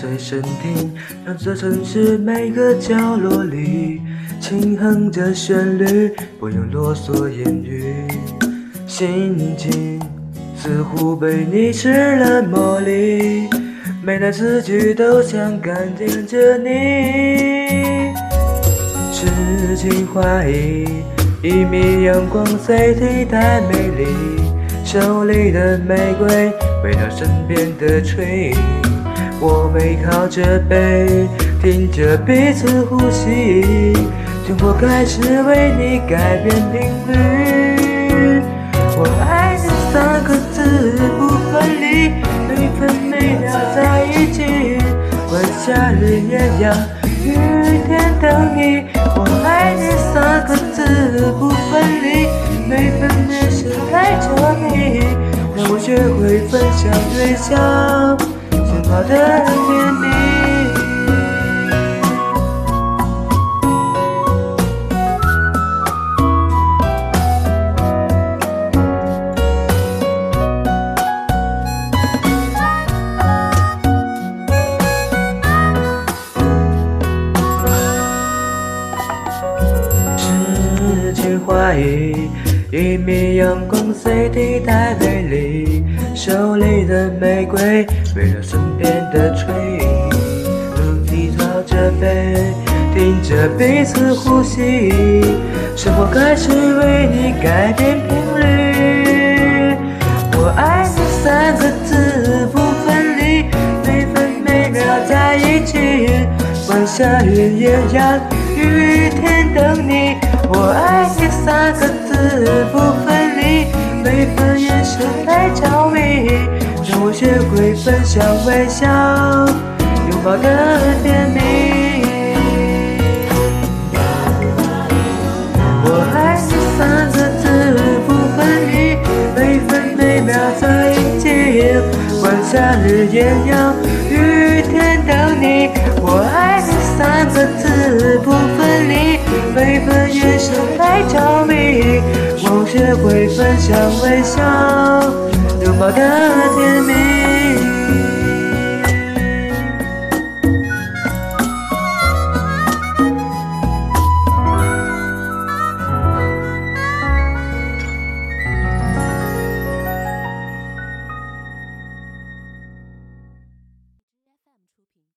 随身听，让这城市每个角落里轻哼着旋律，不用啰嗦言语，心情似乎被你吃了魔力，每段字句都想感电着你，痴情怀疑，一米阳光谁替代美丽？手里的玫瑰，回到身边的吹。我背靠着背，听着彼此呼吸，生活开始为你改变频率。我爱你三个字不分离，每分每秒在一起，管夏日炎阳，雨天等你。我爱你三个字不分离，每分每秒带着你，让我学会分享微笑。我的甜蜜。痴情怀疑，一米阳光谁替代美丽？手里的玫瑰，围绕身边的吹，能低靠着背，听着彼此呼吸，生活开始为你改变频率。我爱你三个字不分离，每分每秒在一起，管下雨也要雨天等你。我爱你三个字不分离，每分眼神太着迷。让我学会分享微笑，拥抱的甜蜜。我爱你三个字不分离，每分每秒在一起，管夏日炎阳，会分享微笑。拥抱的甜蜜。